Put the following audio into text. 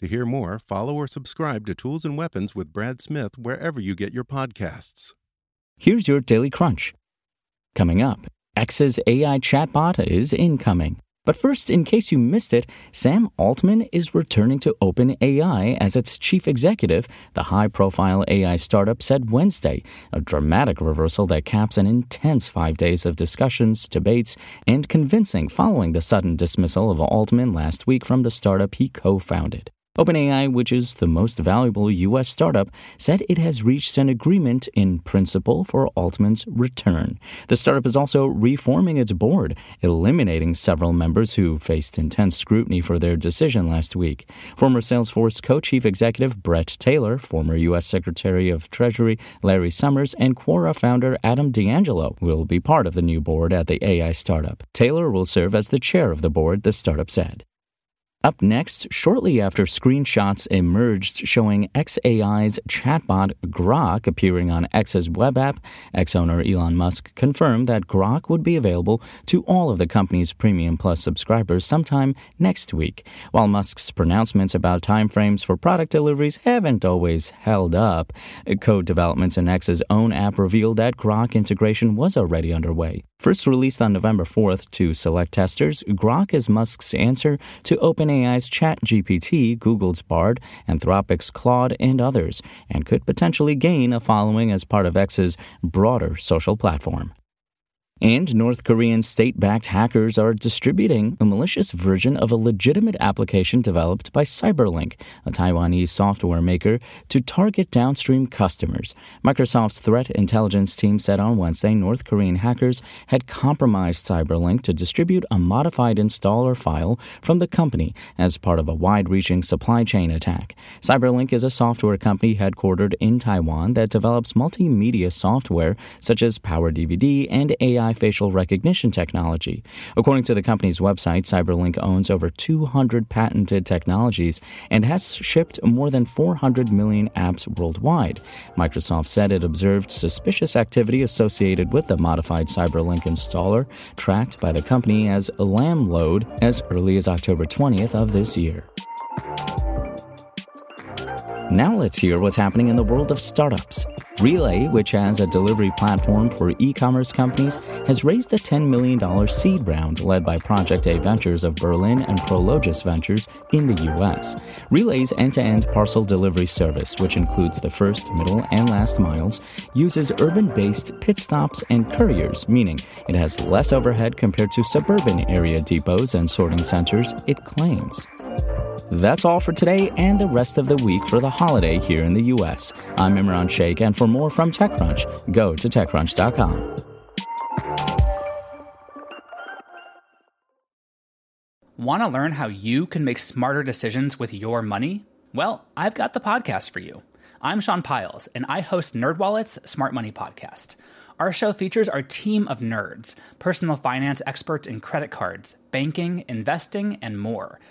To hear more, follow or subscribe to Tools and Weapons with Brad Smith wherever you get your podcasts. Here's your Daily Crunch. Coming up, X's AI chatbot is incoming. But first, in case you missed it, Sam Altman is returning to OpenAI as its chief executive, the high profile AI startup said Wednesday, a dramatic reversal that caps an intense five days of discussions, debates, and convincing following the sudden dismissal of Altman last week from the startup he co founded. OpenAI, which is the most valuable U.S. startup, said it has reached an agreement in principle for Altman's return. The startup is also reforming its board, eliminating several members who faced intense scrutiny for their decision last week. Former Salesforce co chief executive Bret Taylor, former U.S. Secretary of Treasury Larry Summers, and Quora founder Adam D'Angelo will be part of the new board at the AI startup. Taylor will serve as the chair of the board, the startup said. Up next, shortly after screenshots emerged showing XAI's chatbot Grok appearing on X's web app, X owner Elon Musk confirmed that Grok would be available to all of the company's Premium Plus subscribers sometime next week. While Musk's pronouncements about timeframes for product deliveries haven't always held up, code developments in X's own app revealed that Grok integration was already underway. First released on November 4th to select testers, Grok is Musk's answer to OpenAI's ChatGPT, Google's Bard, Anthropic's Claude, and others, and could potentially gain a following as part of X's broader social platform. And North Korean state backed hackers are distributing a malicious version of a legitimate application developed by Cyberlink, a Taiwanese software maker, to target downstream customers. Microsoft's threat intelligence team said on Wednesday North Korean hackers had compromised Cyberlink to distribute a modified installer file from the company as part of a wide reaching supply chain attack. Cyberlink is a software company headquartered in Taiwan that develops multimedia software such as Power DVD and AI facial recognition technology. According to the company's website, Cyberlink owns over 200 patented technologies and has shipped more than 400 million apps worldwide. Microsoft said it observed suspicious activity associated with the modified Cyberlink installer, tracked by the company as LambLoad as early as October 20th of this year. Now let's hear what's happening in the world of startups. Relay, which has a delivery platform for e commerce companies, has raised a $10 million seed round led by Project A Ventures of Berlin and Prologis Ventures in the U.S. Relay's end to end parcel delivery service, which includes the first, middle, and last miles, uses urban based pit stops and couriers, meaning it has less overhead compared to suburban area depots and sorting centers, it claims. That's all for today and the rest of the week for the holiday here in the U.S. I'm Imran Sheikh, and for more from TechCrunch, go to TechCrunch.com. Want to learn how you can make smarter decisions with your money? Well, I've got the podcast for you. I'm Sean Pyles, and I host NerdWallet's Smart Money Podcast. Our show features our team of nerds, personal finance experts in credit cards, banking, investing, and more –